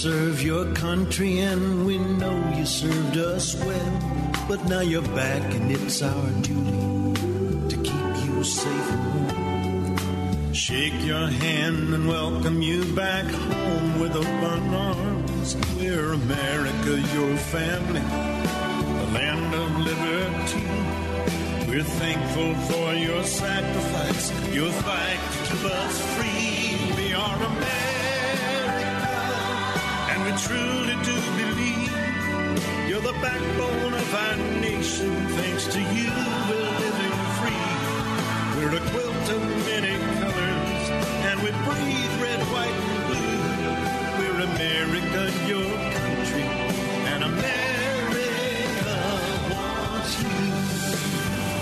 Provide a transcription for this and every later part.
Serve your country, and we know you served us well. But now you're back, and it's our duty to keep you safe. Shake your hand and welcome you back home with open arms. We're America, your family, the land of liberty. We're thankful for your sacrifice, your fight to keep us free. We are America, we truly do believe you're the backbone of our nation. Thanks to you, we're living free. We're a quilt of many colors, and we breathe red, white, and blue. We're America, your country, and America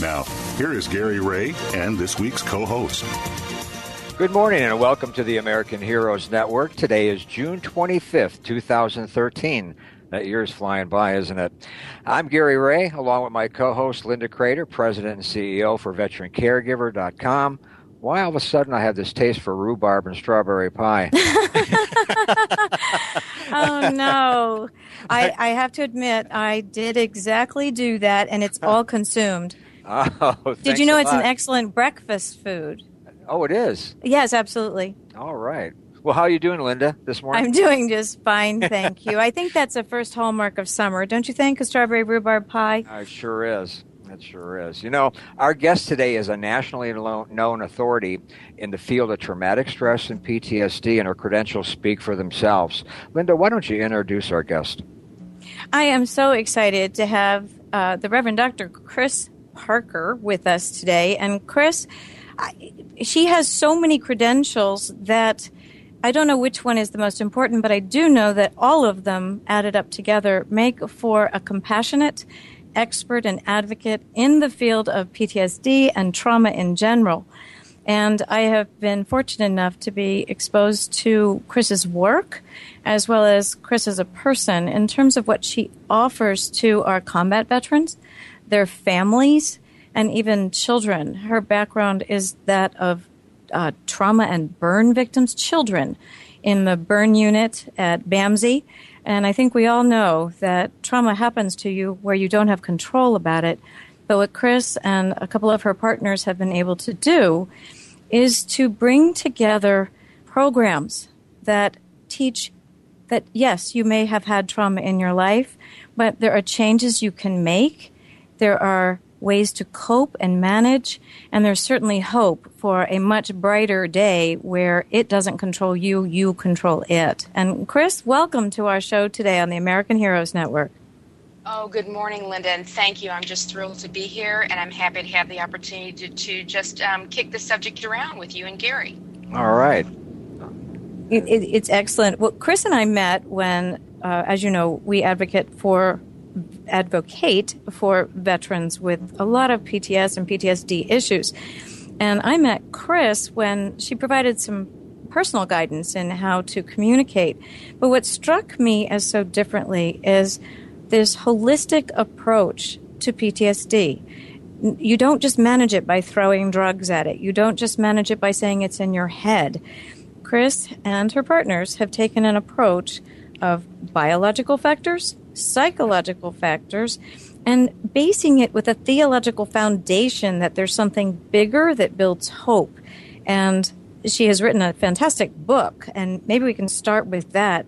Now, here is Gary Ray and this week's co host. Good morning and welcome to the American Heroes Network. Today is June 25th, 2013. That year's flying by, isn't it? I'm Gary Ray, along with my co host Linda Crater, President and CEO for VeteranCaregiver.com. Why all of a sudden I have this taste for rhubarb and strawberry pie? oh no. I, I have to admit, I did exactly do that, and it's all consumed. Oh, Did you know a it's an excellent breakfast food? Oh, it is. Yes, absolutely. All right. Well, how are you doing, Linda, this morning? I'm doing just fine, thank you. I think that's the first hallmark of summer, don't you think? A strawberry rhubarb pie. It sure is. It sure is. You know, our guest today is a nationally known authority in the field of traumatic stress and PTSD, and her credentials speak for themselves. Linda, why don't you introduce our guest? I am so excited to have uh, the Reverend Dr. Chris Parker with us today. And Chris, I, she has so many credentials that I don't know which one is the most important, but I do know that all of them added up together make for a compassionate expert and advocate in the field of PTSD and trauma in general. And I have been fortunate enough to be exposed to Chris's work as well as Chris as a person in terms of what she offers to our combat veterans, their families, and even children. Her background is that of uh, trauma and burn victims, children in the burn unit at BAMC. And I think we all know that trauma happens to you where you don't have control about it. But what Chris and a couple of her partners have been able to do is to bring together programs that teach that yes, you may have had trauma in your life, but there are changes you can make. There are ways to cope and manage, and there's certainly hope for a much brighter day where it doesn't control you, you control it. And Chris, welcome to our show today on the American Heroes Network. Oh, good morning, Linda, and thank you. I'm just thrilled to be here, and I'm happy to have the opportunity to, to just um, kick the subject around with you and Gary. All right. It, it, it's excellent. Well, Chris and I met when, uh, as you know, we advocate for advocate for veterans with a lot of PTS and PTSD issues. And I met Chris when she provided some personal guidance in how to communicate. But what struck me as so differently is this holistic approach to PTSD. You don't just manage it by throwing drugs at it. You don't just manage it by saying it's in your head. Chris and her partners have taken an approach of biological factors, psychological factors, and basing it with a theological foundation that there's something bigger that builds hope. And she has written a fantastic book, and maybe we can start with that,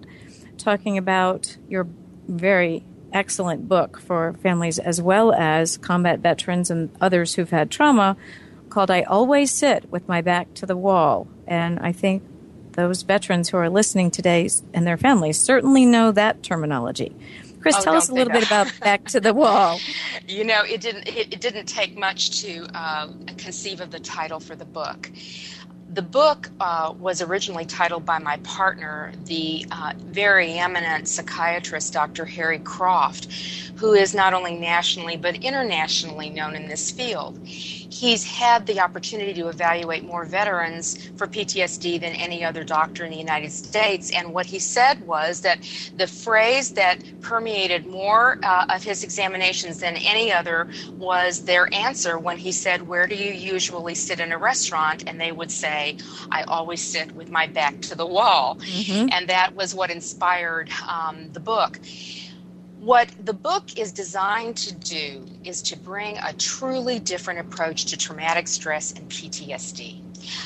talking about your very excellent book for families as well as combat veterans and others who've had trauma called I Always Sit with My Back to the Wall. And I think those veterans who are listening today and their families certainly know that terminology. Chris, oh, tell us a little bit about Back to the Wall. You know, it didn't it, it didn't take much to uh, conceive of the title for the book. The book uh, was originally titled by my partner, the uh, very eminent psychiatrist Dr. Harry Croft, who is not only nationally but internationally known in this field he's had the opportunity to evaluate more veterans for PTSD than any other doctor in the United States. And what he said was that the phrase that permeated more uh, of his examinations than any other was their answer when he said, Where do you usually sit in a restaurant? And they would say, I always sit with my back to the wall. Mm-hmm. And that was what inspired um, the book. What the book is designed to do is to bring a truly different approach to traumatic stress and PTSD.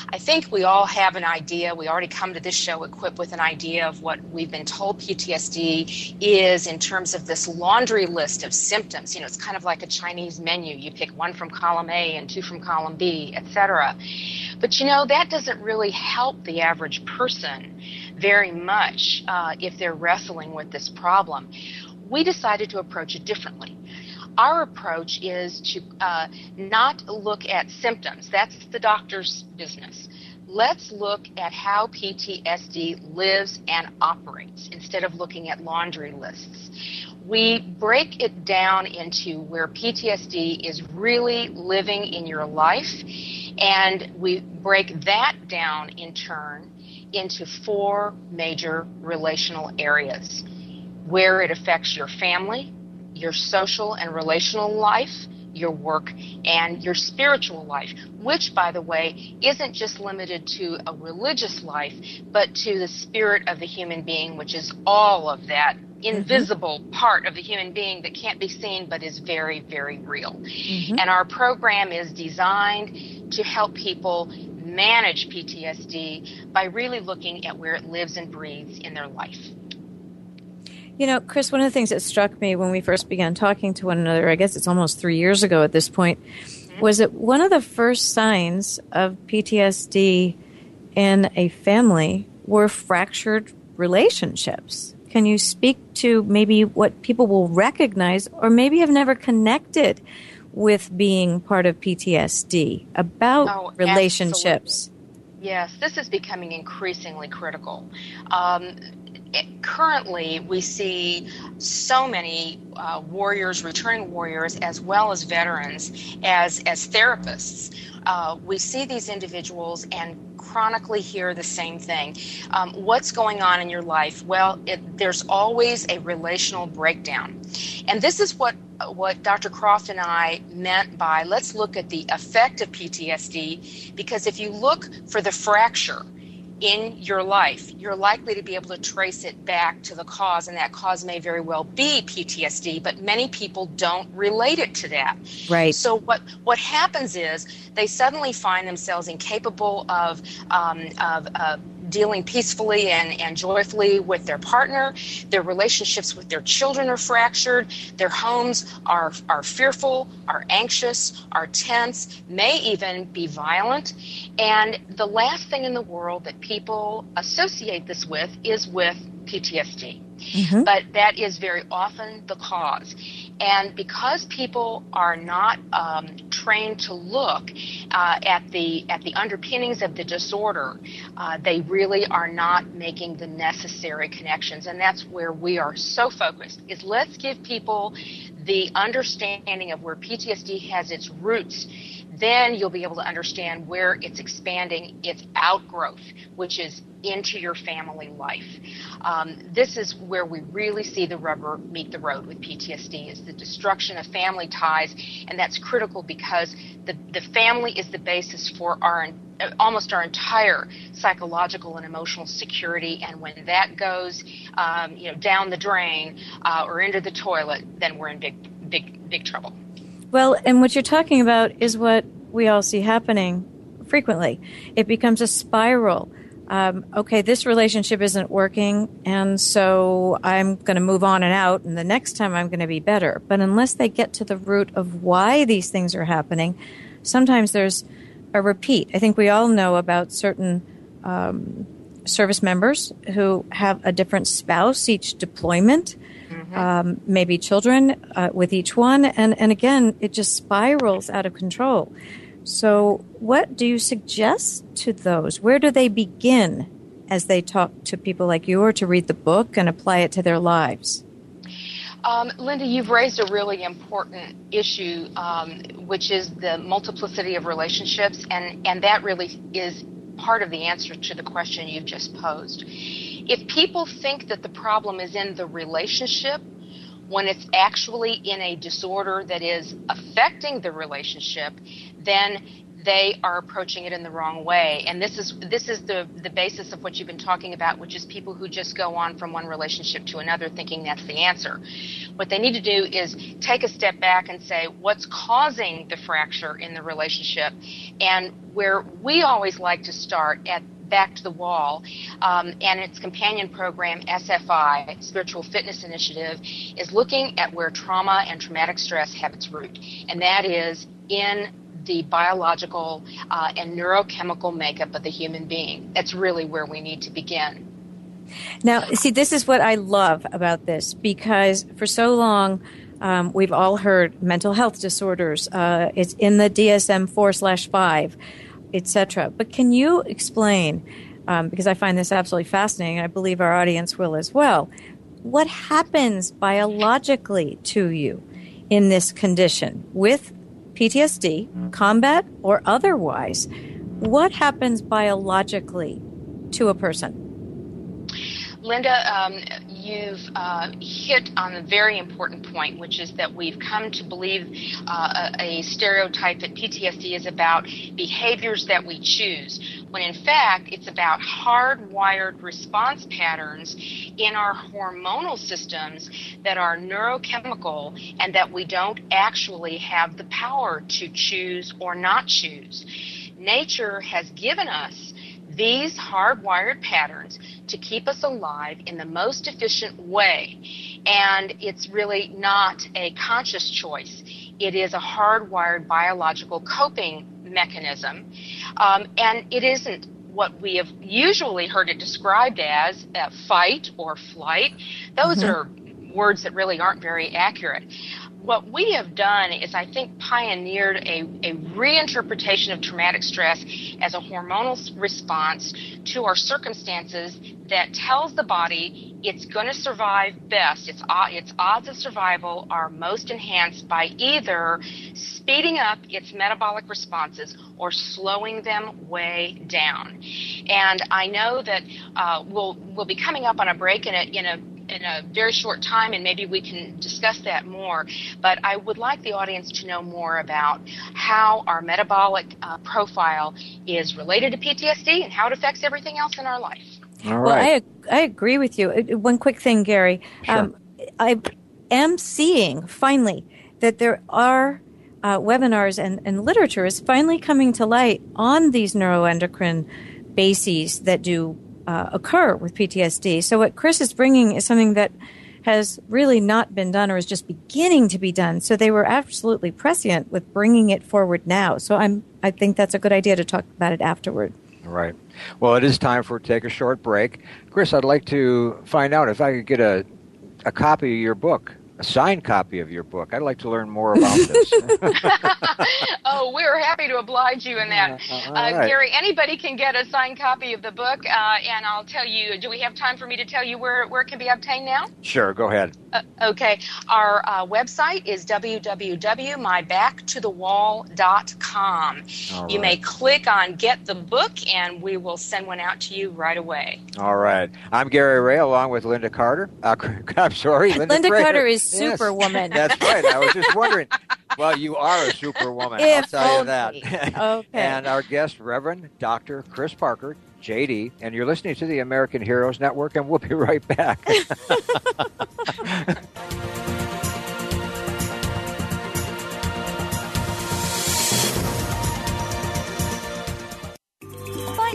I think we all have an idea. We already come to this show equipped with an idea of what we've been told PTSD is in terms of this laundry list of symptoms. You know, it's kind of like a Chinese menu. You pick one from column A and two from column B, etc. But you know, that doesn't really help the average person very much uh, if they're wrestling with this problem we decided to approach it differently. Our approach is to uh, not look at symptoms, that's the doctor's business. Let's look at how PTSD lives and operates instead of looking at laundry lists. We break it down into where PTSD is really living in your life, and we break that down in turn into four major relational areas where it affects your family, your social and relational life, your work, and your spiritual life, which, by the way, isn't just limited to a religious life, but to the spirit of the human being, which is all of that invisible mm-hmm. part of the human being that can't be seen but is very, very real. Mm-hmm. And our program is designed to help people manage PTSD by really looking at where it lives and breathes in their life. You know, Chris, one of the things that struck me when we first began talking to one another, I guess it's almost three years ago at this point, was that one of the first signs of PTSD in a family were fractured relationships. Can you speak to maybe what people will recognize or maybe have never connected with being part of PTSD about oh, relationships? Absolutely. Yes, this is becoming increasingly critical. Um, currently we see so many uh, warriors, returning warriors, as well as veterans, as as therapists. Uh, we see these individuals and chronically hear the same thing. Um, what's going on in your life? Well, it, there's always a relational breakdown, and this is what what Dr. Croft and I meant by let's look at the effect of PTSD, because if you look for the fracture in your life, you're likely to be able to trace it back to the cause, and that cause may very well be PTSD, but many people don't relate it to that. Right. So what what happens is they suddenly find themselves incapable of um, of uh, dealing peacefully and, and joyfully with their partner. Their relationships with their children are fractured. Their homes are, are fearful, are anxious, are tense, may even be violent. And the last thing in the world that people associate this with is with PTSD. Mm-hmm. But that is very often the cause. And because people are not um, trained to look uh, at the at the underpinnings of the disorder, uh, they really are not making the necessary connections. And that's where we are so focused: is let's give people the understanding of where PTSD has its roots then you'll be able to understand where it's expanding its outgrowth, which is into your family life. Um, this is where we really see the rubber meet the road with PTSD is the destruction of family ties, and that's critical because the, the family is the basis for our almost our entire psychological and emotional security. And when that goes, um, you know, down the drain uh, or into the toilet, then we're in big, big, big trouble. Well, and what you're talking about is what we all see happening frequently. It becomes a spiral. Um, okay, this relationship isn't working, and so I'm going to move on and out, and the next time I'm going to be better. But unless they get to the root of why these things are happening, sometimes there's a repeat. I think we all know about certain um, service members who have a different spouse each deployment, mm-hmm. um, maybe children uh, with each one, and, and again, it just spirals out of control. So, what do you suggest to those? Where do they begin as they talk to people like you or to read the book and apply it to their lives? Um, Linda, you've raised a really important issue, um, which is the multiplicity of relationships, and, and that really is part of the answer to the question you've just posed. If people think that the problem is in the relationship, when it's actually in a disorder that is affecting the relationship, then they are approaching it in the wrong way. And this is this is the the basis of what you've been talking about, which is people who just go on from one relationship to another thinking that's the answer. What they need to do is take a step back and say what's causing the fracture in the relationship, and where we always like to start at back to the wall um, and its companion program sfi spiritual fitness initiative is looking at where trauma and traumatic stress have its root and that is in the biological uh, and neurochemical makeup of the human being. That's really where we need to begin. Now, see, this is what I love about this because for so long, um, we've all heard mental health disorders. Uh, it's in the DSM four slash five, etc. But can you explain? Um, because I find this absolutely fascinating. And I believe our audience will as well. What happens biologically to you in this condition with PTSD, combat or otherwise, what happens biologically to a person? Linda, um, you've uh, hit on a very important point, which is that we've come to believe uh, a, a, stereotype that PTSD is about behaviors that we choose, when in fact it's about hardwired response patterns in our hormonal systems that are neurochemical and that we don't actually have the power to choose or not choose. Nature has given us these hardwired patterns to keep us alive in the most efficient way. And it's really not a conscious choice. It is a hardwired biological coping mechanism. Um, and it isn't what we have usually heard it described as uh, fight or flight. Those mm-hmm. are words that really aren't very accurate what we have done is, I think, pioneered a, a reinterpretation of traumatic stress as a hormonal response to our circumstances that tells the body it's going to survive best. Its, its odds of survival are most enhanced by either speeding up its metabolic responses or slowing them way down. And I know that uh, we'll, we'll be coming up on a break in a, in a in a very short time, and maybe we can discuss that more. But I would like the audience to know more about how our metabolic uh, profile is related to PTSD and how it affects everything else in our life. All right. Well, I, I agree with you. Uh, one quick thing, Gary. Sure. Um, I am seeing finally that there are uh, webinars and, and literature is finally coming to light on these neuroendocrine bases that do uh, occur with PTSD. So what Chris is bringing is something that has really not been done or is just beginning to be done. So they were absolutely prescient with bringing it forward now. So I'm I think that's a good idea to talk about it afterward. Right. Well, it is time for take a short break. Chris, I'd like to find out if I could get a a copy of your book a signed copy of your book. I'd like to learn more about this. oh, we're happy to oblige you in that. Uh, right. Gary, anybody can get a signed copy of the book, uh, and I'll tell you, do we have time for me to tell you where, where it can be obtained now? Sure, go ahead. Uh, okay. Our uh, website is www.mybacktothewall.com. Right. You may click on Get the Book, and we will send one out to you right away. All right. I'm Gary Ray, along with Linda Carter. Uh, I'm sorry, Linda, Linda Carter is Superwoman. That's right. I was just wondering. well, you are a superwoman. I'll tell you that. Okay. and our guest, Reverend Dr. Chris Parker, JD, and you're listening to the American Heroes Network, and we'll be right back.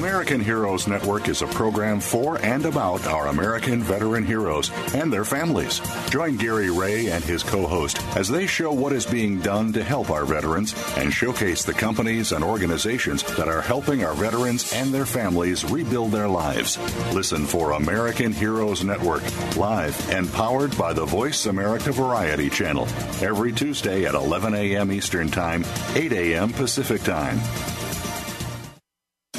American Heroes Network is a program for and about our American veteran heroes and their families. Join Gary Ray and his co host as they show what is being done to help our veterans and showcase the companies and organizations that are helping our veterans and their families rebuild their lives. Listen for American Heroes Network, live and powered by the Voice America Variety Channel, every Tuesday at 11 a.m. Eastern Time, 8 a.m. Pacific Time.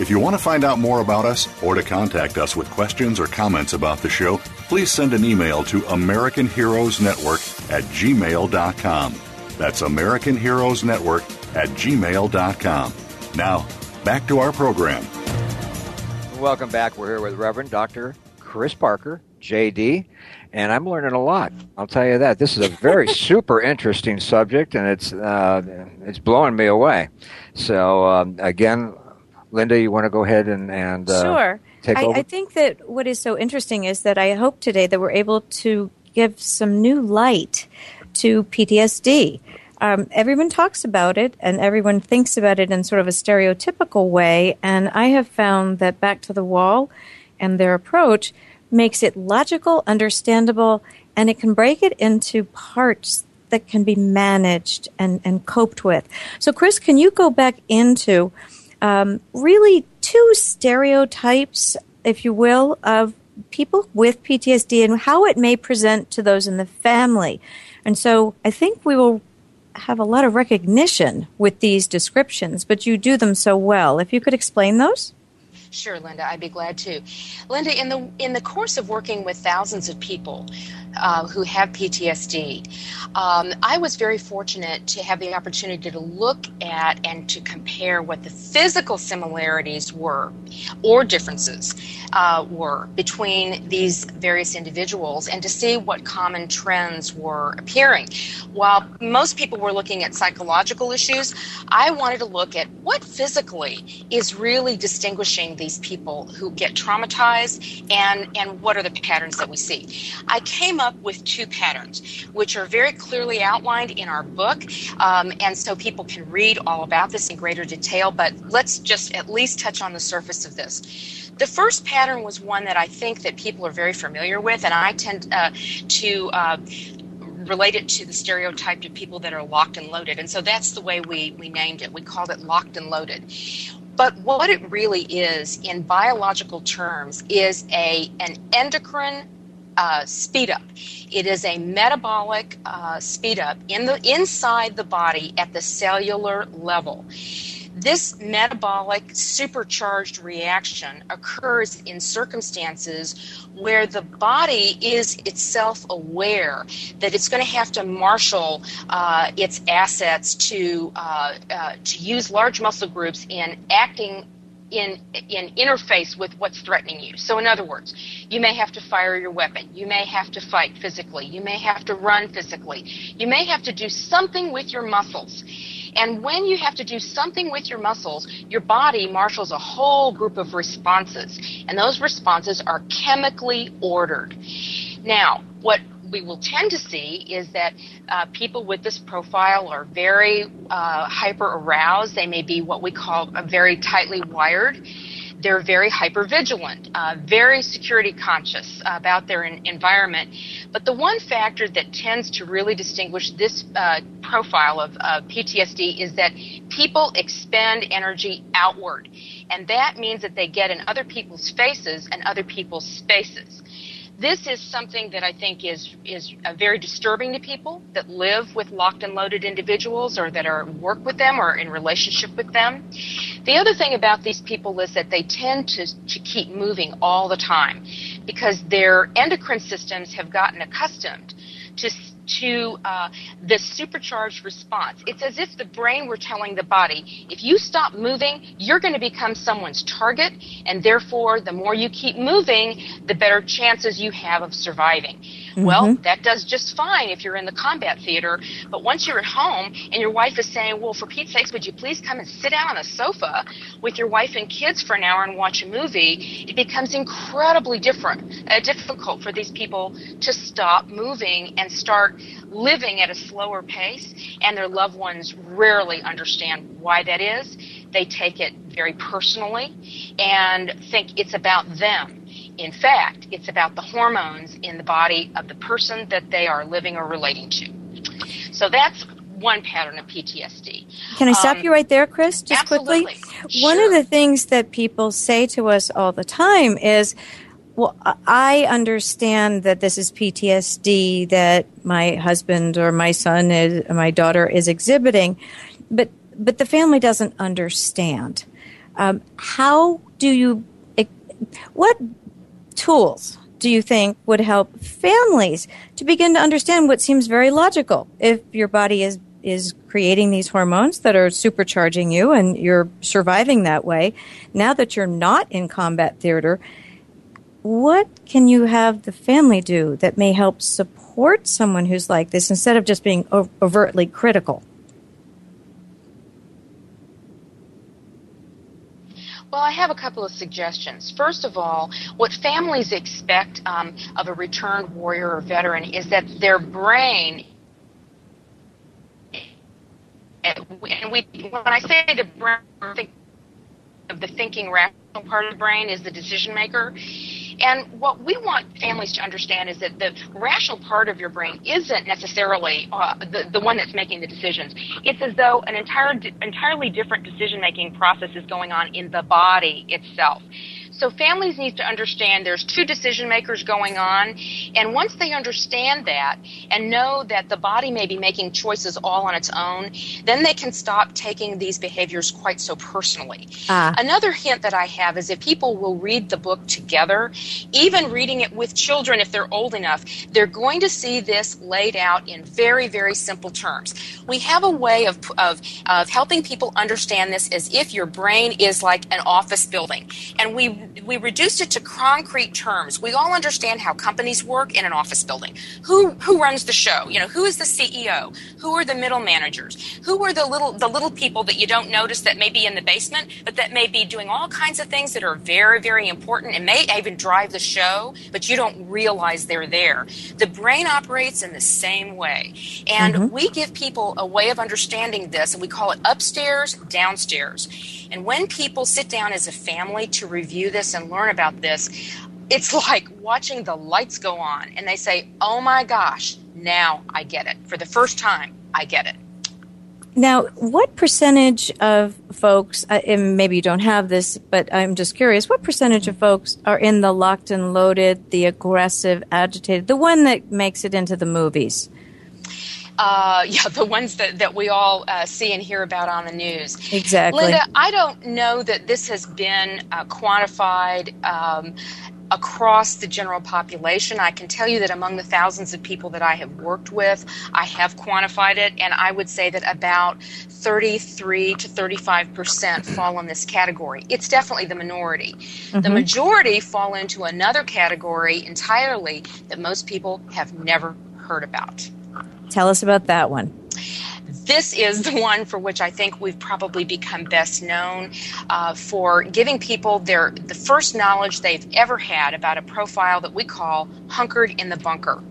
If you want to find out more about us or to contact us with questions or comments about the show, please send an email to American Heroes Network at gmail.com. That's American Heroes Network at gmail.com. Now, back to our program. Welcome back. We're here with Reverend Dr. Chris Parker, JD, and I'm learning a lot. I'll tell you that. This is a very super interesting subject, and it's uh, it's blowing me away. So um, again, Linda, you want to go ahead and and uh, sure. take I, over? I think that what is so interesting is that I hope today that we're able to give some new light to PTSD. Um, everyone talks about it and everyone thinks about it in sort of a stereotypical way. And I have found that Back to the Wall and their approach makes it logical, understandable, and it can break it into parts that can be managed and, and coped with. So, Chris, can you go back into um, really two stereotypes, if you will, of people with PTSD and how it may present to those in the family? And so I think we will have a lot of recognition with these descriptions, but you do them so well. If you could explain those? Sure, Linda, I'd be glad to. Linda, in the in the course of working with thousands of people uh, who have PTSD, um, I was very fortunate to have the opportunity to look at and to compare what the physical similarities were or differences uh, were between these various individuals, and to see what common trends were appearing. While most people were looking at psychological issues, I wanted to look at what physically is really distinguishing these people who get traumatized and, and what are the patterns that we see. I came up with two patterns, which are very clearly outlined in our book, um, and so people can read all about this in greater detail, but let's just at least touch on the surface of this. The first pattern was one that I think that people are very familiar with, and I tend uh, to uh, relate it to the stereotype of people that are locked and loaded. And so that's the way we, we named it. We called it locked and loaded. But what it really is, in biological terms, is a an endocrine uh, speed up. It is a metabolic uh, speed up in the inside the body at the cellular level. This metabolic supercharged reaction occurs in circumstances where the body is itself aware that it's going to have to marshal uh, its assets to uh, uh, to use large muscle groups in acting in in interface with what's threatening you. So in other words, you may have to fire your weapon. You may have to fight physically. You may have to run physically. You may have to do something with your muscles. And when you have to do something with your muscles, your body marshals a whole group of responses. And those responses are chemically ordered. Now, what we will tend to see is that uh, people with this profile are very uh, hyper aroused. They may be what we call very tightly wired they're very hyper vigilant, uh, very security conscious about their in- environment. But the one factor that tends to really distinguish this uh, profile of uh, PTSD is that people expend energy outward. And that means that they get in other people's faces and other people's spaces this is something that I think is is uh, very disturbing to people that live with locked and loaded individuals or that are work with them or in relationship with them. The other thing about these people is that they tend to to keep moving all the time because their endocrine systems have gotten accustomed to to uh, the supercharged response. It's as if the brain were telling the body, if you stop moving, you're going to become someone's target, and therefore, the more you keep moving, the better chances you have of surviving. Mm-hmm. Well, that does just fine if you're in the combat theater, but once you're at home and your wife is saying, well, for Pete's sakes, would you please come and sit down on a sofa with your wife and kids for an hour and watch a movie, it becomes incredibly different, uh, difficult for these people to stop moving and start living at a slower pace, and their loved ones rarely understand why that is. They take it very personally and think it's about them in fact, it's about the hormones in the body of the person that they are living or relating to. So that's one pattern of PTSD. Can I stop um, you right there, Chris, just absolutely. quickly? Sure. One of the things that people say to us all the time is, well, I understand that this is PTSD that my husband or my son is, my daughter is exhibiting, but but the family doesn't understand. Um, how do you? What tools do you think would help families to begin to understand what seems very logical? If your body is is creating these hormones that are supercharging you and you're surviving that way, now that you're not in combat theater, what can you have the family do that may help support someone who's like this instead of just being overtly critical? Well, I have a couple of suggestions. First of all, what families expect um, of a returned warrior or veteran is that their brain and we, when I say the brain, of the thinking rational part of the brain is the decision maker. And what we want families to understand is that the rational part of your brain isn't necessarily uh, the, the one that's making the decisions. It's as though an entire, entirely different decision making process is going on in the body itself. So families need to understand there's two decision makers going on, and once they understand that and know that the body may be making choices all on its own, then they can stop taking these behaviors quite so personally. Uh. Another hint that I have is if people will read the book together, even reading it with children if they're old enough, they're going to see this laid out in very, very simple terms. We have a way of, of, of helping people understand this as if your brain is like an office building. And we we reduced it to concrete terms. We all understand how companies work in an office building. Who who runs the show? You know, who is the CEO? Who are the middle managers? Who are the little the little people that you don't notice that may be in the basement, but that may be doing all kinds of things that are very very important and may even drive the show, but you don't realize they're there. The brain operates in the same way, and mm-hmm. we give people a way of understanding this, and we call it upstairs downstairs. And when people sit down as a family to review this and learn about this, it's like watching the lights go on and they say, oh my gosh, now I get it. For the first time, I get it. Now, what percentage of folks, uh, and maybe you don't have this, but I'm just curious, what percentage of folks are in the locked and loaded, the aggressive, agitated, the one that makes it into the movies? Uh, yeah, the ones that, that we all uh, see and hear about on the news. Exactly. Linda, I don't know that this has been uh, quantified. Um, across the general population. I can tell you that among the thousands of people that I have worked with, I have quantified it, and I would say that about 33 to 35 percent fall in this category. It's definitely the minority. Mm-hmm. The majority fall into another category entirely that most people have never heard about. Tell us about that one. This is the one for which I think we've probably become best known uh, for giving people their the first knowledge they've ever had about a profile that we call hunkered in the bunker.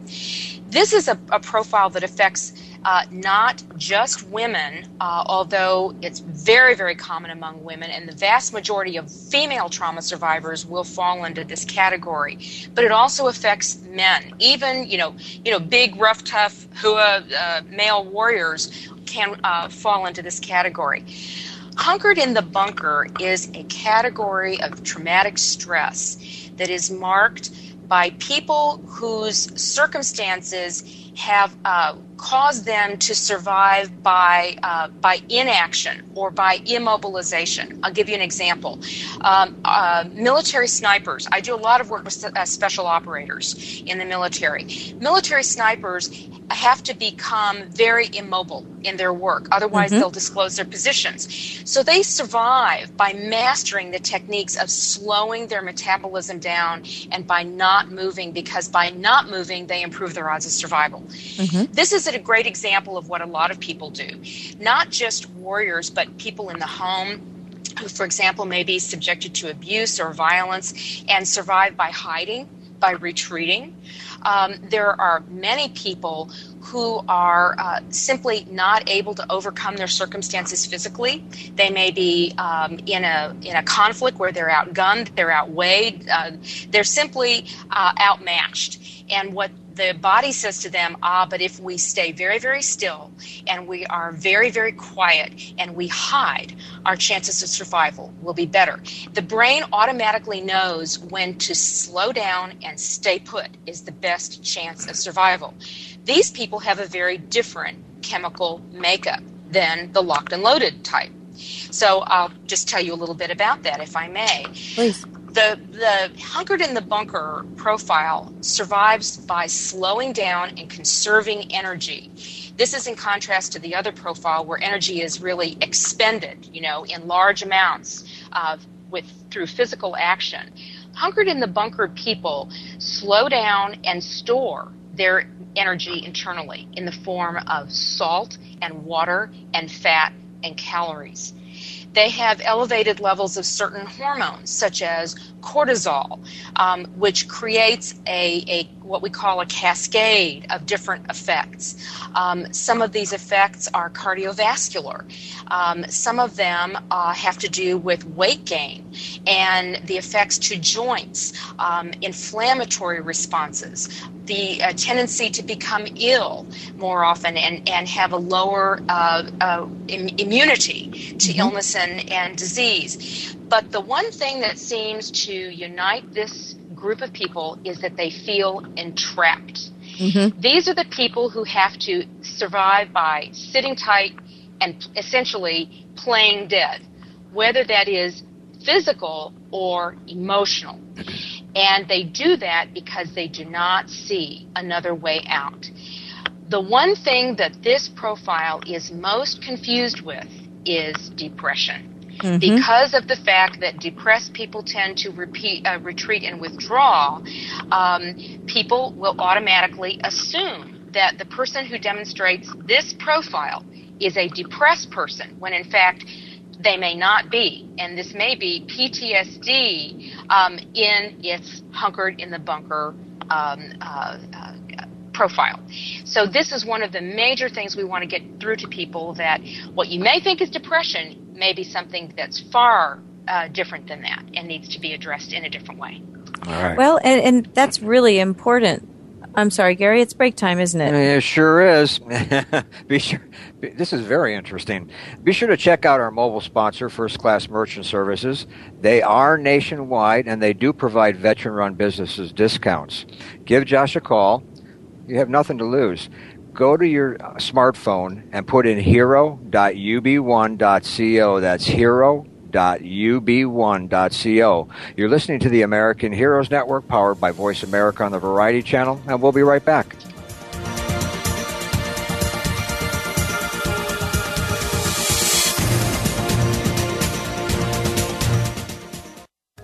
This is a, a profile that affects uh, not just women, uh, although it's very, very common among women, and the vast majority of female trauma survivors will fall into this category. But it also affects men. Even you know, you know, big, rough, tough, hua uh, male warriors can uh, fall into this category. Hunkered in the bunker is a category of traumatic stress that is marked by people whose circumstances have caused them to survive by uh, by inaction or by immobilization. I'll give you an example. Um, uh, military snipers. I do a lot of work with uh, special operators in the military. Military snipers have to become very immobile in their work, otherwise mm-hmm. they'll disclose their positions. So they survive by mastering the techniques of slowing their metabolism down and by not moving, because by not moving, they improve their odds of survival. Mm-hmm. This is a great example of what a lot of people do. Not just warriors, but people in the home who, for example, may be subjected to abuse or violence and survive by hiding, by retreating. Um, there are many people who are uh, simply not able to overcome their circumstances physically. They may be um, in a in a conflict where they're outgunned, they're outweighed, uh, they're simply uh, outmatched. And what the body says to them, ah, but if we stay very, very still and we are very, very quiet and we hide, our chances of survival will be better. The brain automatically knows when to slow down and stay put is the best chance of survival. These people have a very different chemical makeup than the locked and loaded type. So I'll just tell you a little bit about that, if I may. Please the the hunkered in the bunker profile survives by slowing down and conserving energy. This is in contrast to the other profile where energy is really expended, you know, in large amounts uh, with through physical action. Hunkered in the bunker people slow down and store their energy internally in the form of salt and water and fat and calories they have elevated levels of certain hormones, such as cortisol, um, which creates a, a, what we call a cascade of different effects. Um, some of these effects are cardiovascular. Um, some of them uh, have to do with weight gain and the effects to joints, um, inflammatory responses, the uh, tendency to become ill more often and, and have a lower uh, uh, Im- immunity to mm-hmm. illness and, and disease. But the one thing that seems to unite this group of people is that they feel entrapped. Mm-hmm. These are the people who have to survive by sitting tight and essentially playing dead, whether that is physical or emotional. And they do that because they do not see another way out. The one thing that this profile is most confused with is depression. Mm-hmm. Because of the fact that depressed people tend to repeat, uh, retreat and withdraw, um, people will automatically assume that the person who demonstrates this profile is a depressed person, when in fact they may not be. And this may be PTSD um, in its hunkered in the bunker um, uh, uh, profile. So this is one of the major things we want to get through to people that what you may think is depression may be something that's far uh, different than that and needs to be addressed in a different way. All right. Well, and, and that's really important. I'm sorry, Gary. It's break time, isn't it? It sure is. Be sure. This is very interesting. Be sure to check out our mobile sponsor, First Class Merchant Services. They are nationwide and they do provide veteran-run businesses discounts. Give Josh a call. You have nothing to lose go to your smartphone and put in hero.ub1.co. That's hero.ub1.co. You're listening to the American Heroes Network, powered by Voice America on the Variety Channel, and we'll be right back.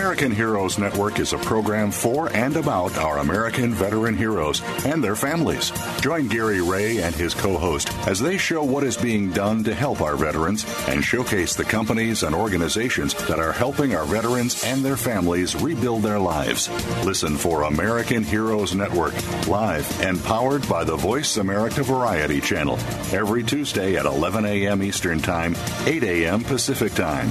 American Heroes Network is a program for and about our American veteran heroes and their families. Join Gary Ray and his co host as they show what is being done to help our veterans and showcase the companies and organizations that are helping our veterans and their families rebuild their lives. Listen for American Heroes Network, live and powered by the Voice America Variety Channel, every Tuesday at 11 a.m. Eastern Time, 8 a.m. Pacific Time.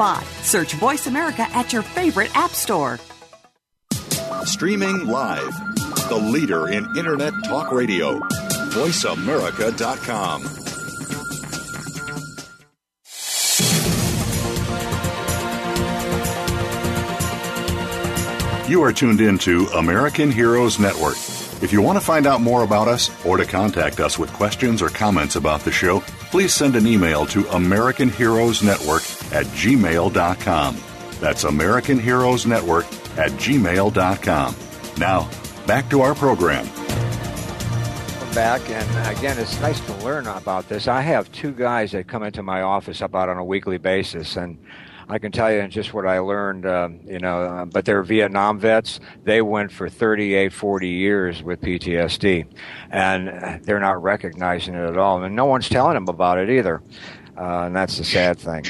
Search Voice America at your favorite app store. Streaming live, the leader in Internet Talk Radio, voiceamerica.com. You are tuned in to American Heroes Network. If you want to find out more about us or to contact us with questions or comments about the show, please send an email to American Heroes Network at gmail.com. That's American Heroes Network at gmail.com. Now, back to our program. Back, and again, it's nice to learn about this. I have two guys that come into my office about on a weekly basis, and I can tell you just what I learned, uh, you know, uh, but they're Vietnam vets. They went for 38, 40 years with PTSD, and they're not recognizing it at all. And no one's telling them about it either. Uh, and that's the sad thing.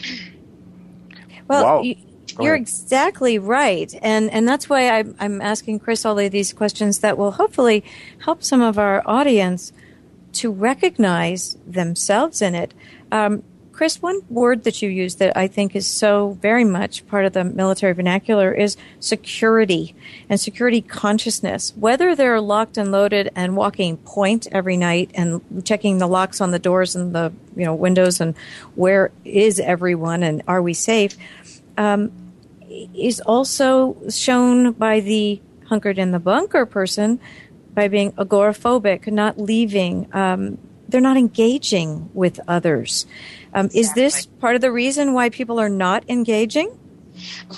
Well, you, you're exactly right, and and that's why I'm, I'm asking Chris all of these questions that will hopefully help some of our audience to recognize themselves in it. Um, Chris, one word that you use that I think is so very much part of the military vernacular is security and security consciousness. Whether they're locked and loaded and walking point every night and checking the locks on the doors and the you know windows and where is everyone and are we safe, um, is also shown by the hunkered in the bunker person by being agoraphobic, not leaving. Um, they're not engaging with others. Um, exactly. Is this part of the reason why people are not engaging?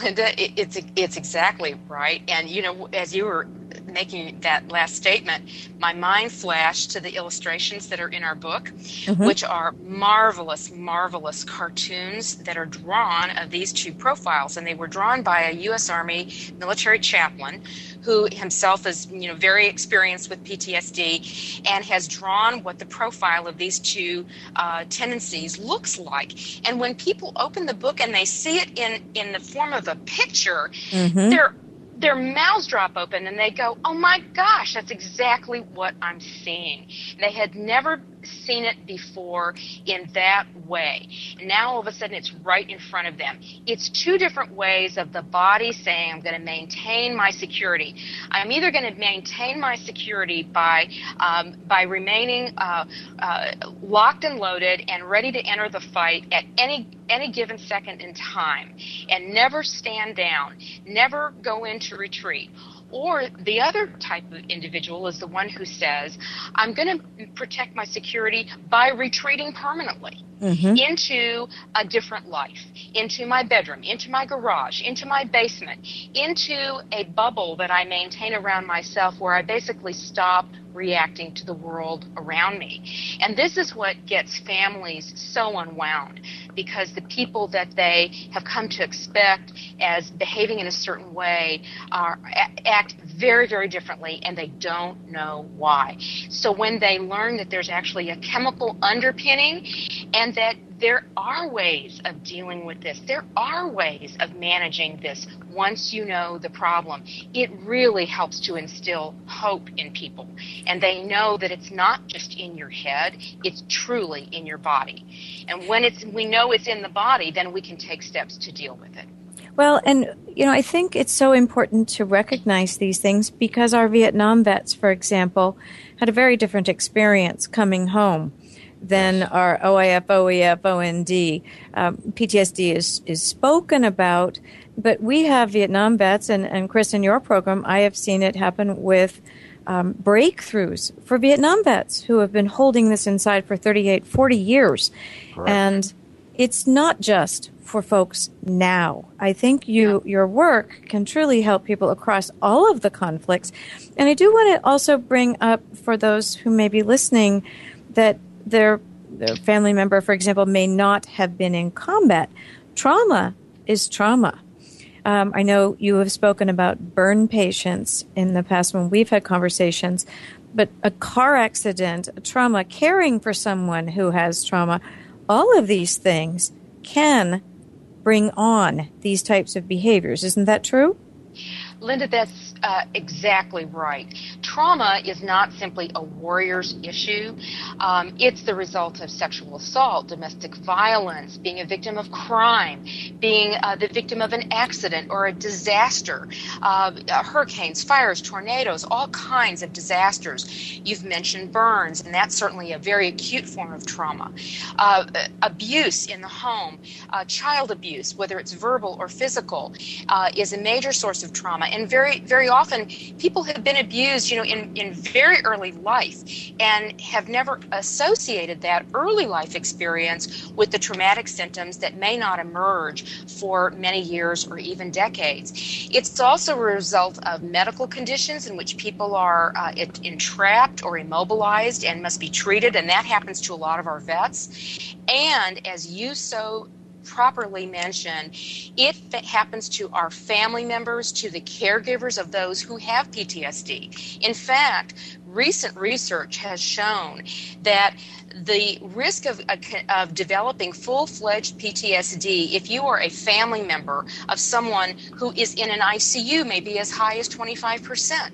Linda, it's it's exactly right. And you know, as you were making that last statement, my mind flashed to the illustrations that are in our book, mm-hmm. which are marvelous, marvelous cartoons that are drawn of these two profiles, and they were drawn by a U.S. Army military chaplain who himself is you know very experienced with PTSD and has drawn what the profile of these two uh, tendencies looks like. And when people open the book and they see it in in the form of a picture, mm-hmm. they're their mouths drop open and they go, Oh my gosh, that's exactly what I'm seeing. They had never seen it before in that way. Now all of a sudden it's right in front of them. It's two different ways of the body saying, I'm going to maintain my security. I'm either going to maintain my security by, um, by remaining uh, uh, locked and loaded and ready to enter the fight at any, any given second in time and never stand down, never go into retreat or the other type of individual is the one who says, I'm going to protect my security by retreating permanently mm-hmm. into a different life, into my bedroom, into my garage, into my basement, into a bubble that I maintain around myself where I basically stop reacting to the world around me. And this is what gets families so unwound because the people that they have come to expect as behaving in a certain way are act very very differently and they don't know why. So when they learn that there's actually a chemical underpinning and that there are ways of dealing with this. There are ways of managing this once you know the problem. It really helps to instill hope in people. And they know that it's not just in your head, it's truly in your body. And when it's we know it's in the body, then we can take steps to deal with it. Well, and you know, I think it's so important to recognize these things because our Vietnam vets, for example, had a very different experience coming home than our OIF, OEF, OND. Um, PTSD is, is spoken about, but we have Vietnam vets, and, and Chris, in your program, I have seen it happen with um, breakthroughs for Vietnam vets who have been holding this inside for 38, 40 years. Correct. And it's not just for folks now. I think you your work can truly help people across all of the conflicts. And I do want to also bring up for those who may be listening that their their family member, for example, may not have been in combat. Trauma is trauma. Um, I know you have spoken about burn patients in the past when we've had conversations, but a car accident, a trauma, caring for someone who has trauma, all of these things can bring on these types of behaviors. Isn't that true? Linda, that's uh, exactly right. Trauma is not simply a warrior's issue. Um, it's the result of sexual assault, domestic violence, being a victim of crime, being uh, the victim of an accident or a disaster, uh, hurricanes, fires, tornadoes, all kinds of disasters. You've mentioned burns, and that's certainly a very acute form of trauma. Uh, abuse in the home, uh, child abuse, whether it's verbal or physical, uh, is a major source of trauma and very very often people have been abused you know in, in very early life and have never associated that early life experience with the traumatic symptoms that may not emerge for many years or even decades. It's also a result of medical conditions in which people are uh, entrapped or immobilized and must be treated and that happens to a lot of our vets. And as you so properly mention if it happens to our family members, to the caregivers of those who have PTSD. In fact, recent research has shown that the risk of, uh, of developing full fledged PTSD, if you are a family member of someone who is in an ICU, may be as high as 25 percent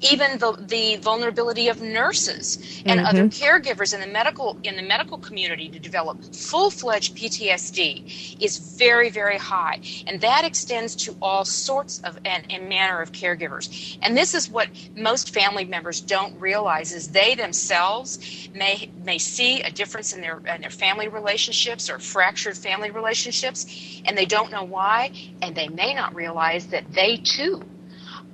even the, the vulnerability of nurses and mm-hmm. other caregivers in the medical in the medical community to develop full-fledged PTSD is very very high and that extends to all sorts of and, and manner of caregivers and this is what most family members don't realize is they themselves may may see a difference in their in their family relationships or fractured family relationships and they don't know why and they may not realize that they too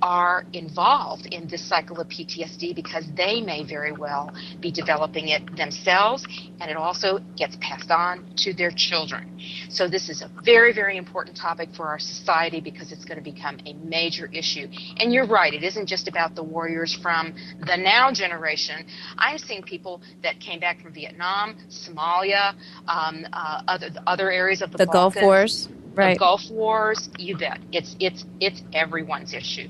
are involved in this cycle of PTSD because they may very well be developing it themselves and it also gets passed on to their children. So this is a very, very important topic for our society because it's going to become a major issue. And you're right, it isn't just about the warriors from the now generation. I'm seeing people that came back from Vietnam, Somalia, um, uh, other, other areas of the, the Balkans, Gulf Wars. Right. The Gulf Wars, you bet. It's it's it's everyone's issue.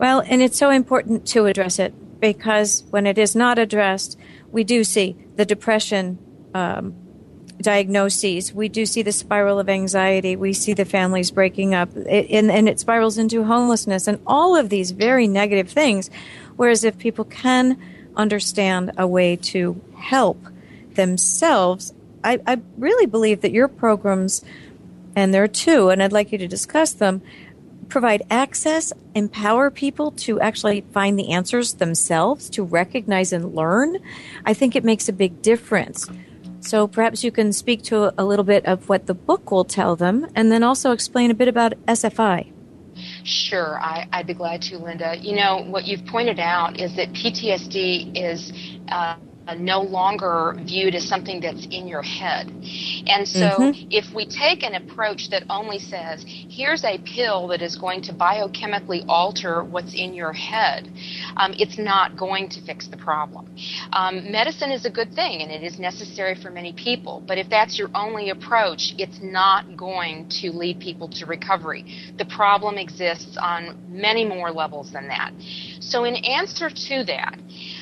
Well, and it's so important to address it because when it is not addressed, we do see the depression um, diagnoses. We do see the spiral of anxiety. We see the families breaking up, it, and, and it spirals into homelessness and all of these very negative things. Whereas if people can understand a way to help themselves, I, I really believe that your programs, and there are two, and I'd like you to discuss them, provide access, empower people to actually find the answers themselves, to recognize and learn, I think it makes a big difference. So perhaps you can speak to a little bit of what the book will tell them and then also explain a bit about SFI. Sure, I, would be glad to, Linda. You know, what you've pointed out is that PTSD is. Uh, no longer viewed as something that's in your head. And so mm-hmm. if we take an approach that only says, here's a pill that is going to biochemically alter what's in your head, um, it's not going to fix the problem. Um, medicine is a good thing and it is necessary for many people, but if that's your only approach, it's not going to lead people to recovery. The problem exists on many more levels than that. So, in answer to that,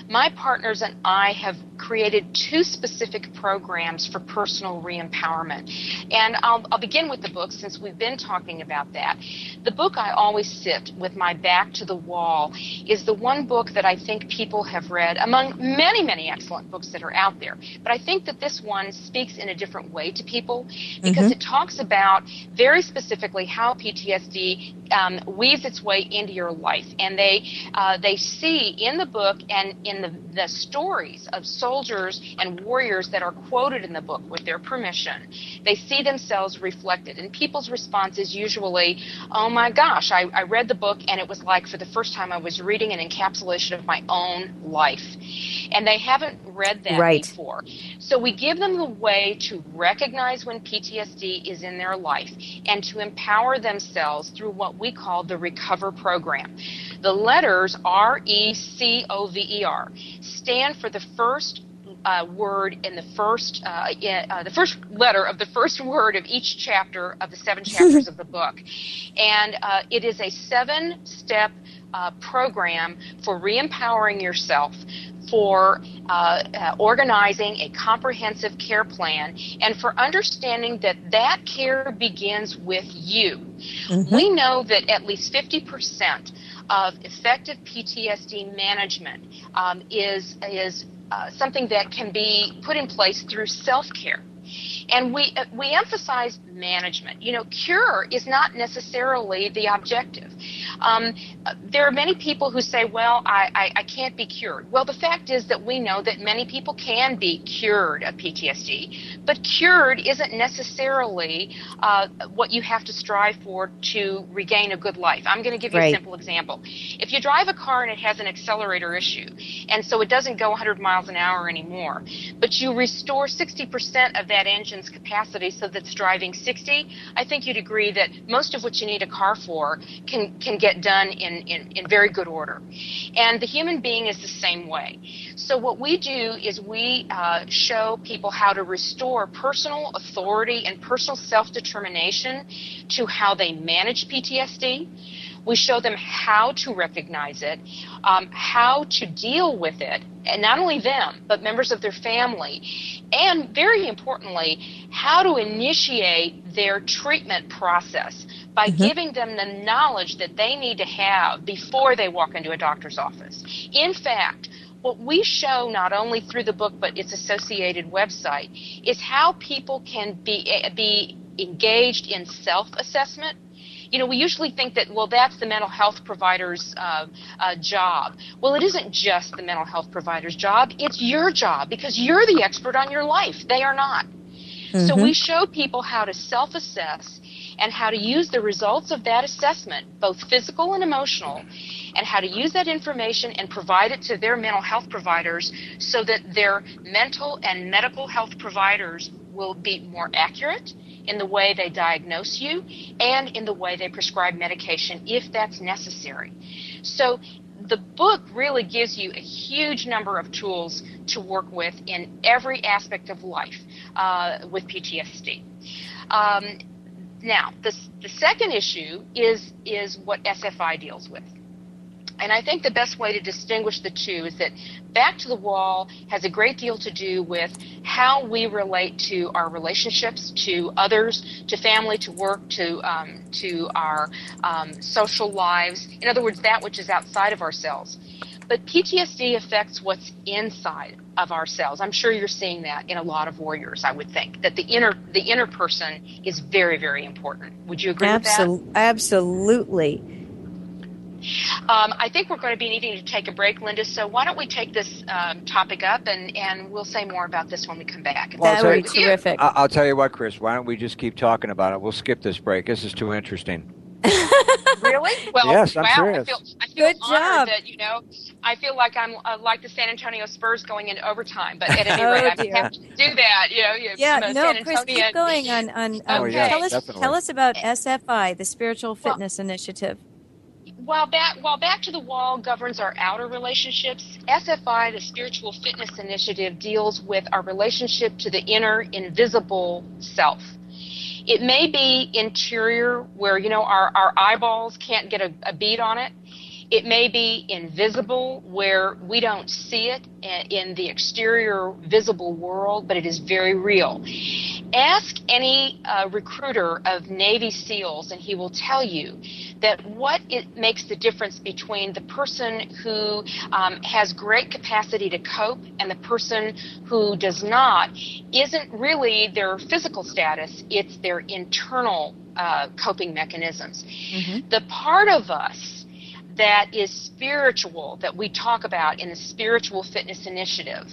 my partners and I have created two specific programs for personal re-empowerment. And I'll, I'll begin with the book since we've been talking about that. The book I always sit with my back to the wall is the one book that I think people have read among many, many excellent books that are out there. But I think that this one speaks in a different way to people because mm-hmm. it talks about very specifically how PTSD um, weaves its way into your life. And they, uh, they see in the book and in the, the stories of soldiers and warriors that are quoted in the book with their permission, they see themselves reflected. And people's response is usually, oh my gosh, I, I read the book and it was like for the first time I was reading an encapsulation of my own life. And they haven't read that right. before. So we give them the way to recognize when PTSD is in their life and to empower themselves through what we call the Recover program. The letters R E C O V E R stand for the first uh, word in the first uh, uh, the first letter of the first word of each chapter of the seven chapters of the book, and uh, it is a seven-step uh, program for re-empowering yourself for uh, uh, organizing a comprehensive care plan and for understanding that that care begins with you. Mm-hmm. We know that at least 50% of effective PTSD management um, is is uh, something that can be put in place through self care. And we, uh, we emphasize management. You know, cure is not necessarily the objective. Um, there are many people who say, well, I, I, I, can't be cured. Well, the fact is that we know that many people can be cured of PTSD, but cured isn't necessarily uh, what you have to strive for to regain a good life. I'm going to give you right. a simple example. If you drive a car and it has an accelerator issue, and so it doesn't go 100 miles an hour anymore, but you restore 60% of that engine's capacity so that it's driving 60, I think you'd agree that most of what you need a car for can, can get done in, in, in very good order. And the human being is the same way. So what we do is we uh, show people how to restore personal authority and personal self-determination to how they manage PTSD. We show them how to recognize it, um, how to deal with it, and not only them, but members of their family, and very importantly, how to initiate their treatment process by mm-hmm. giving them the knowledge that they need to have before they walk into a doctor's office. In fact, what we show not only through the book but its associated website is how people can be eh, be engaged in self-assessment you know, we usually think that, well, that's the mental health provider's uh, uh, job. Well, it isn't just the mental health provider's job, it's your job because you're the expert on your life. They are not. Mm-hmm. So we show people how to self assess and how to use the results of that assessment, both physical and emotional, and how to use that information and provide it to their mental health providers so that their mental and medical health providers will be more accurate in the way they diagnose you and in the way they prescribe medication if that's necessary. So the book really gives you a huge number of tools to work with in every aspect of life uh, with PTSD. Um, now, the, the second issue is is what SFI deals with. And I think the best way to distinguish the two is that Back to the Wall has a great deal to do with how we relate to our relationships, to others, to family, to work, to um, to our um, social lives. In other words, that which is outside of ourselves. But PTSD affects what's inside of ourselves. I'm sure you're seeing that in a lot of warriors. I would think that the inner the inner person is very very important. Would you agree Absol- with that? Absolutely. Um, I think we're going to be needing to take a break, Linda. So why don't we take this um, topic up and, and we'll say more about this when we come back. Well, that would be terrific. I'll tell you what, Chris. Why don't we just keep talking about it? We'll skip this break. This is too interesting. really? Well, yes, I'm wow, serious. I feel, I feel Good job. That, you know, I feel like I'm uh, like the San Antonio Spurs going into overtime. But at any oh, rate, I have to do that. You know, you, yeah. No, Chris, keep going on. on okay. oh, yeah, tell us, definitely. tell us about SFI, the Spiritual Fitness well, Initiative while back while back to the wall governs our outer relationships sfi the spiritual fitness initiative deals with our relationship to the inner invisible self it may be interior where you know our, our eyeballs can't get a, a bead on it It may be invisible, where we don't see it in the exterior visible world, but it is very real. Ask any uh, recruiter of Navy SEALs, and he will tell you that what it makes the difference between the person who um, has great capacity to cope and the person who does not isn't really their physical status, it's their internal uh, coping mechanisms. Mm-hmm. The part of us that is spiritual that we talk about in the Spiritual Fitness Initiative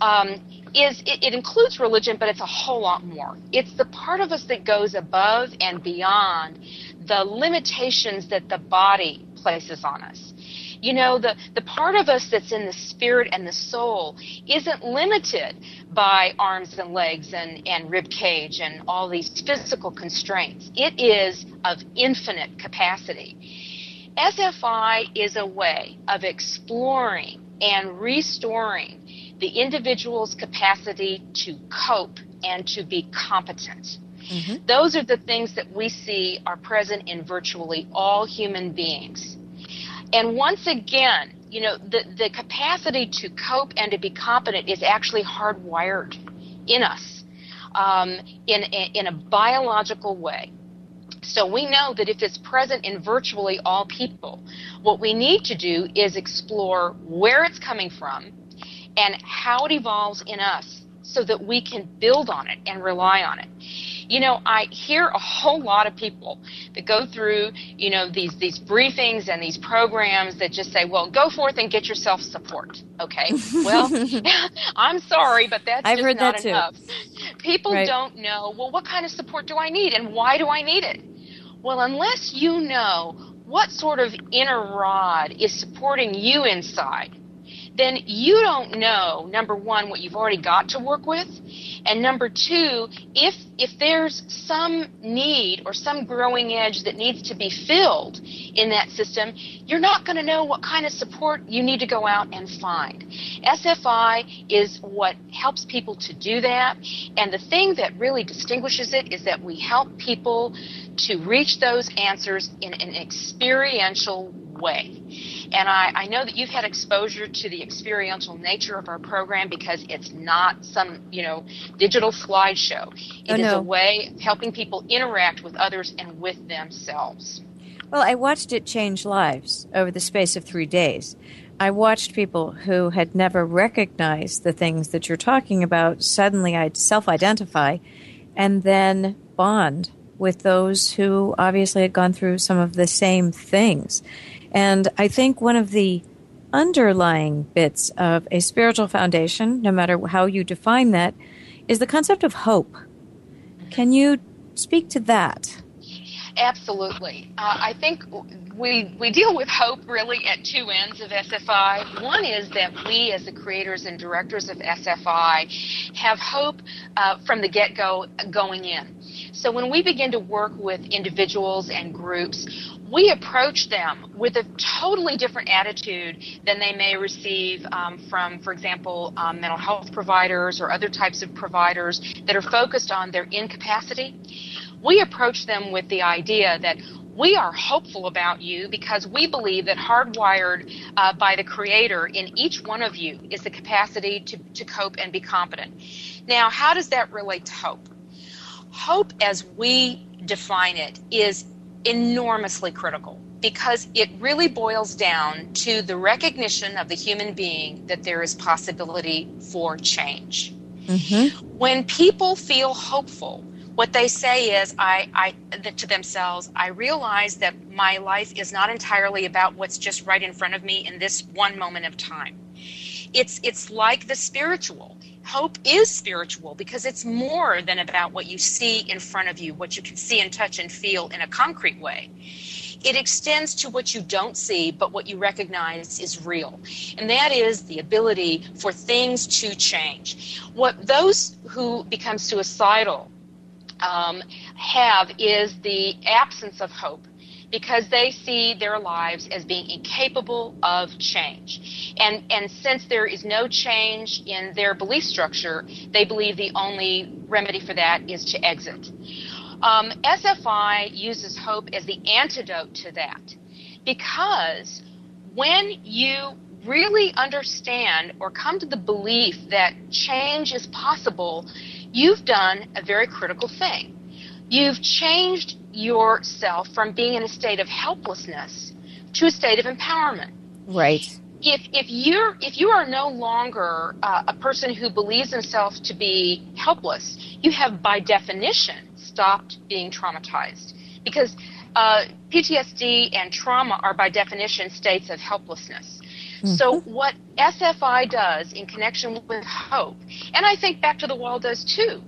um, is it, it, includes religion, but it's a whole lot more. It's the part of us that goes above and beyond the limitations that the body places on us. You know, the, the part of us that's in the spirit and the soul isn't limited by arms and legs and, and rib cage and all these physical constraints. It is of infinite capacity. SFI is a way of exploring and restoring the individual's capacity to cope and to be competent. Mm-hmm. Those are the things that we see are present in virtually all human beings. And once again, you know, the, the capacity to cope and to be competent is actually hardwired in us um, in, in a biological way. So we know that if it's present in virtually all people, what we need to do is explore where it's coming from and how it evolves in us so that we can build on it and rely on it you know, I hear a whole lot of people that go through, you know, these these briefings and these programs that just say, "Well, go forth and get yourself support." Okay. Well, I'm sorry, but that's I've just heard not that too. enough. People right. don't know, well, what kind of support do I need and why do I need it? Well, unless you know what sort of inner rod is supporting you inside, then you don't know number 1 what you've already got to work with and number two, if if there's some need or some growing edge that needs to be filled in that system, you're not going to know what kind of support you need to go out and find. SFI is what helps people to do that, and the thing that really distinguishes it is that we help people to reach those answers in an experiential way. And I, I, know that you've had exposure to the experiential nature of our program because it's not some, you know, digital slideshow. Oh, it oh, is a way of helping people interact with others and with themselves. Well, I watched it change lives over the space of three days. I watched people who had never recognized the things that you're talking about suddenly I'd self identify and then bond with those who obviously had gone through some of the same things. And I think one of the underlying bits of a spiritual foundation, no matter how you define that, is the concept of hope. Can you speak to that? Absolutely. Uh, I think we, we deal with hope really at two ends of SFI. One is that we, as the creators and directors of SFI, have hope uh, from the get go going in. So when we begin to work with individuals and groups, we approach them with a totally different attitude than they may receive um, from, for example, um, mental health providers or other types of providers that are focused on their incapacity. We approach them with the idea that we are hopeful about you because we believe that hardwired uh, by the Creator in each one of you is the capacity to, to cope and be competent. Now, how does that relate to hope? Hope, as we define it, is enormously critical because it really boils down to the recognition of the human being that there is possibility for change. Mm-hmm. When people feel hopeful, what they say is I, I to themselves i realize that my life is not entirely about what's just right in front of me in this one moment of time it's it's like the spiritual hope is spiritual because it's more than about what you see in front of you what you can see and touch and feel in a concrete way. It extends to what you don't see but what you recognize is real. And that is the ability for things to change. What those who become suicidal um, have is the absence of hope because they see their lives as being incapable of change. And, and since there is no change in their belief structure, they believe the only remedy for that is to exit. Um, SFI uses hope as the antidote to that because when you really understand or come to the belief that change is possible, you've done a very critical thing. You've changed yourself from being in a state of helplessness to a state of empowerment. Right. If, if you're if you are no longer uh, a person who believes himself to be helpless, you have by definition stopped being traumatized because uh, PTSD and trauma are by definition states of helplessness. Mm-hmm. So what SFI does in connection with hope, and I think back to the wall does too,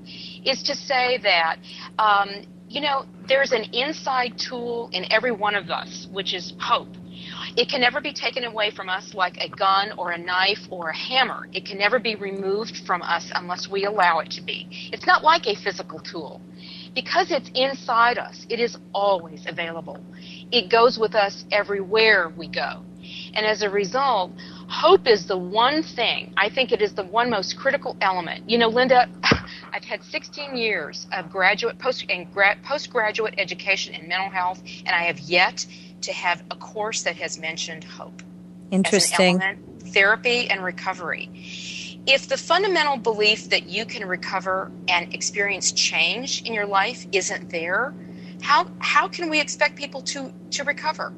is to say that um, you know there's an inside tool in every one of us, which is hope. It can never be taken away from us like a gun or a knife or a hammer. It can never be removed from us unless we allow it to be. It's not like a physical tool. Because it's inside us, it is always available. It goes with us everywhere we go. And as a result, hope is the one thing, I think it is the one most critical element. You know, Linda, I've had 16 years of graduate, post, and gra- postgraduate education in mental health, and I have yet to have a course that has mentioned hope. Interesting. Element, therapy and recovery. If the fundamental belief that you can recover and experience change in your life isn't there, how how can we expect people to to recover?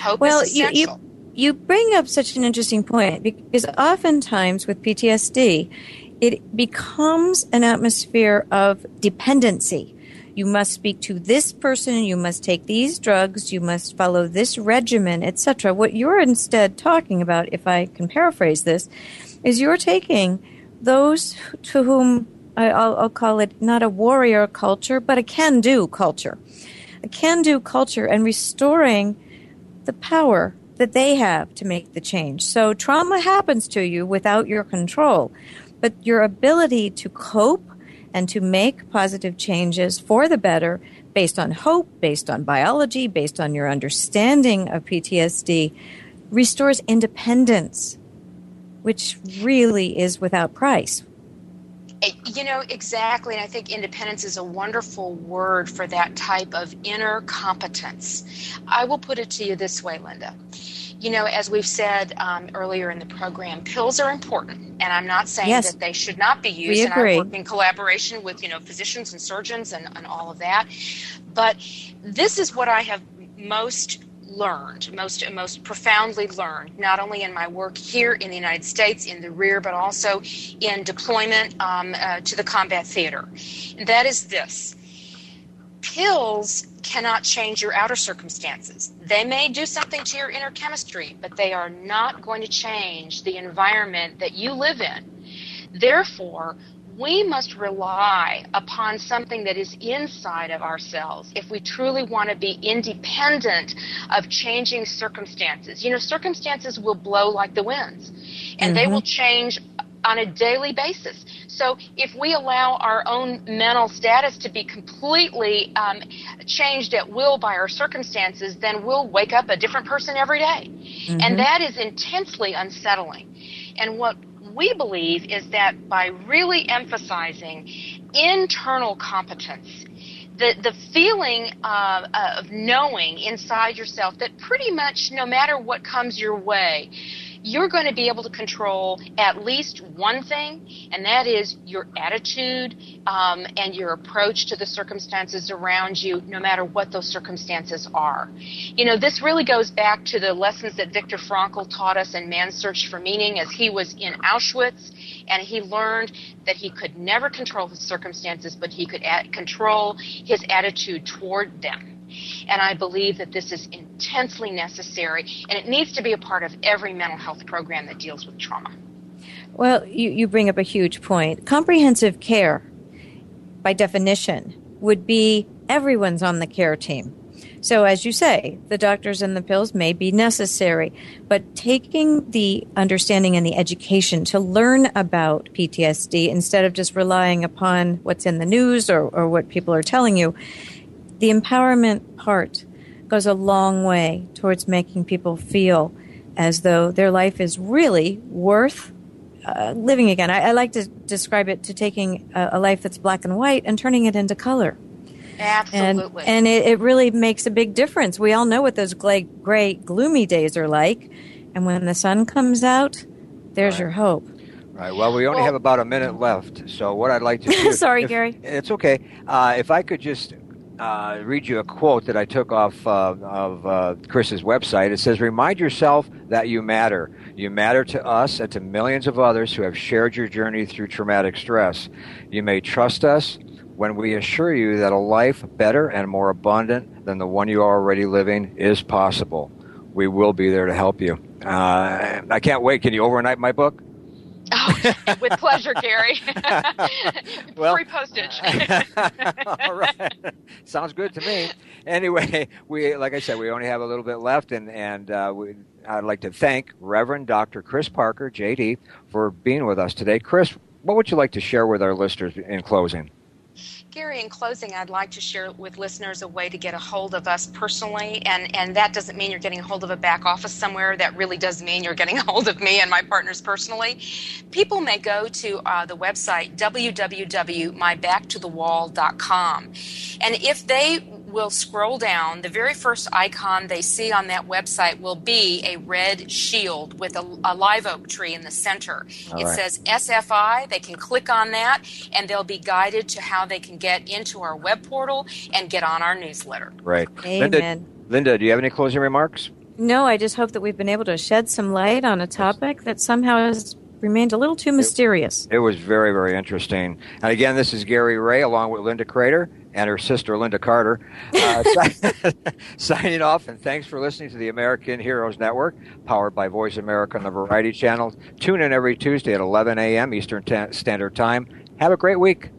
Hope well, is essential. You, you- you bring up such an interesting point because oftentimes with PTSD, it becomes an atmosphere of dependency. You must speak to this person, you must take these drugs, you must follow this regimen, etc. What you're instead talking about, if I can paraphrase this, is you're taking those to whom I'll, I'll call it not a warrior culture, but a can do culture. A can do culture and restoring the power that they have to make the change. So trauma happens to you without your control, but your ability to cope and to make positive changes for the better based on hope, based on biology, based on your understanding of PTSD restores independence, which really is without price. Eh, you know, exactly. And I think independence is a wonderful word for that type of inner competence. I will put it to you this way, Linda. You know, as we've said um, earlier in the program, pills are important, and I'm not saying Yes. that they should not be used. We and agree. I work in collaboration with you know physicians and surgeons and, and all of that. But this is what I have most learned, most most profoundly learned, not only in my work here in the United States in the rear, but also in deployment um, uh, to the combat theater. And that is this: pills cannot change your outer circumstances. They may do something to your inner chemistry, but they are not going to change the environment that you live in. Therefore, we must rely upon something that is inside of ourselves if we truly want to be independent of changing circumstances. You know, circumstances will blow like the winds, and they Mhm. will change on a daily basis. So if we allow our own mental status to be completely um, changed at will by our circumstances, then we'll wake up a different person every day. Mhm. And that is intensely unsettling. And what we believe is that by really emphasizing internal competence, the, the feeling of knowing inside yourself that pretty much no matter what comes your way, you're going to be able to control at least one thing, and that is your attitude um, and your approach to the circumstances around you, no matter what those circumstances are. You know, this really goes back to the lessons that Viktor Frankl taught us in Man's Search for Meaning as he was in Auschwitz, and he learned that he could never control his circumstances, but he could a- control his attitude toward them. And I believe that this is intensely necessary, and it needs to be a part of every mental health program that deals with trauma. Well, you, you bring up a huge point. Comprehensive care, by definition, would be everyone's on the care team. So, as you say, the doctors and the pills may be necessary, but taking the understanding and the education to learn about PTSD instead of just relying upon what's in the news or, or what people are telling you, the empowerment part goes a long way towards making people feel as though their life is really worth uh, living again. I, I like to describe it to taking a, a life that's black and white and turning it into color. Absolutely. And, and it, it really makes a big difference. We all know what those gray, gray, gloomy days are like. And when the sun comes out, there's Right. your hope. Right. Well, we only Well- have about a minute left, so what I'd like to do. Sorry, if- Gary. It's okay. Uh, if I could just uh, read you a quote that I took off uh, of uh, Chris's website. It says, "Remind yourself that you matter. You matter to us and to millions of others who have shared your journey through traumatic stress. You may trust us." When we assure you that a life better and more abundant than the one you are already living is possible, we will be there to help you. Uh, I can't wait. Can you overnight my book? Oh, with pleasure, Gary. Well- Free postage. All right. Sounds good to me. Anyway, we like I said, we only have a little bit left, and and uh, we, I'd like to thank Reverend Dr. Chris Parker, JD, for being with us today. Chris, what would you like to share with our listeners in closing? Gary, in closing, I'd like to share with listeners a way to get a hold of us personally, and, and that doesn't mean you're getting a hold of a back office somewhere. That really does mean you're getting a hold of me and my partners personally. People may go to uh, the website www.mybacktothewall.com, and if they will scroll down, the very first icon they see on that website will be a red shield with a, a live oak tree in the center. All it right. says SFI. They can click on that and they'll be guided to how they can get into our web portal and get on our newsletter. Right. Amen. Linda, Linda, do you have any closing remarks? No, I just hope that we've been able to shed some light on a topic that somehow has remained a little too mysterious. It was very, very interesting. And again, this is Gary Ray along with Linda Crater and her sister Linda Carter, uh, signing off. And thanks for listening to the American Heroes Network, powered by Voice America on the Variety Channel. Tune in every Tuesday at 11 a.m. Eastern Standard Time. Have a great week.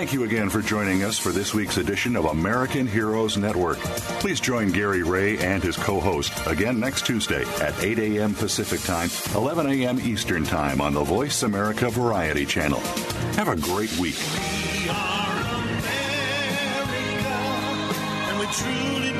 Thank you again for joining us for this week's edition of American Heroes Network. Please join Gary Ray and his co host again next Tuesday at 8 a.m. Pacific Time, 11 a.m. Eastern Time on the Voice America Variety Channel. Have a great week. We are America, and we truly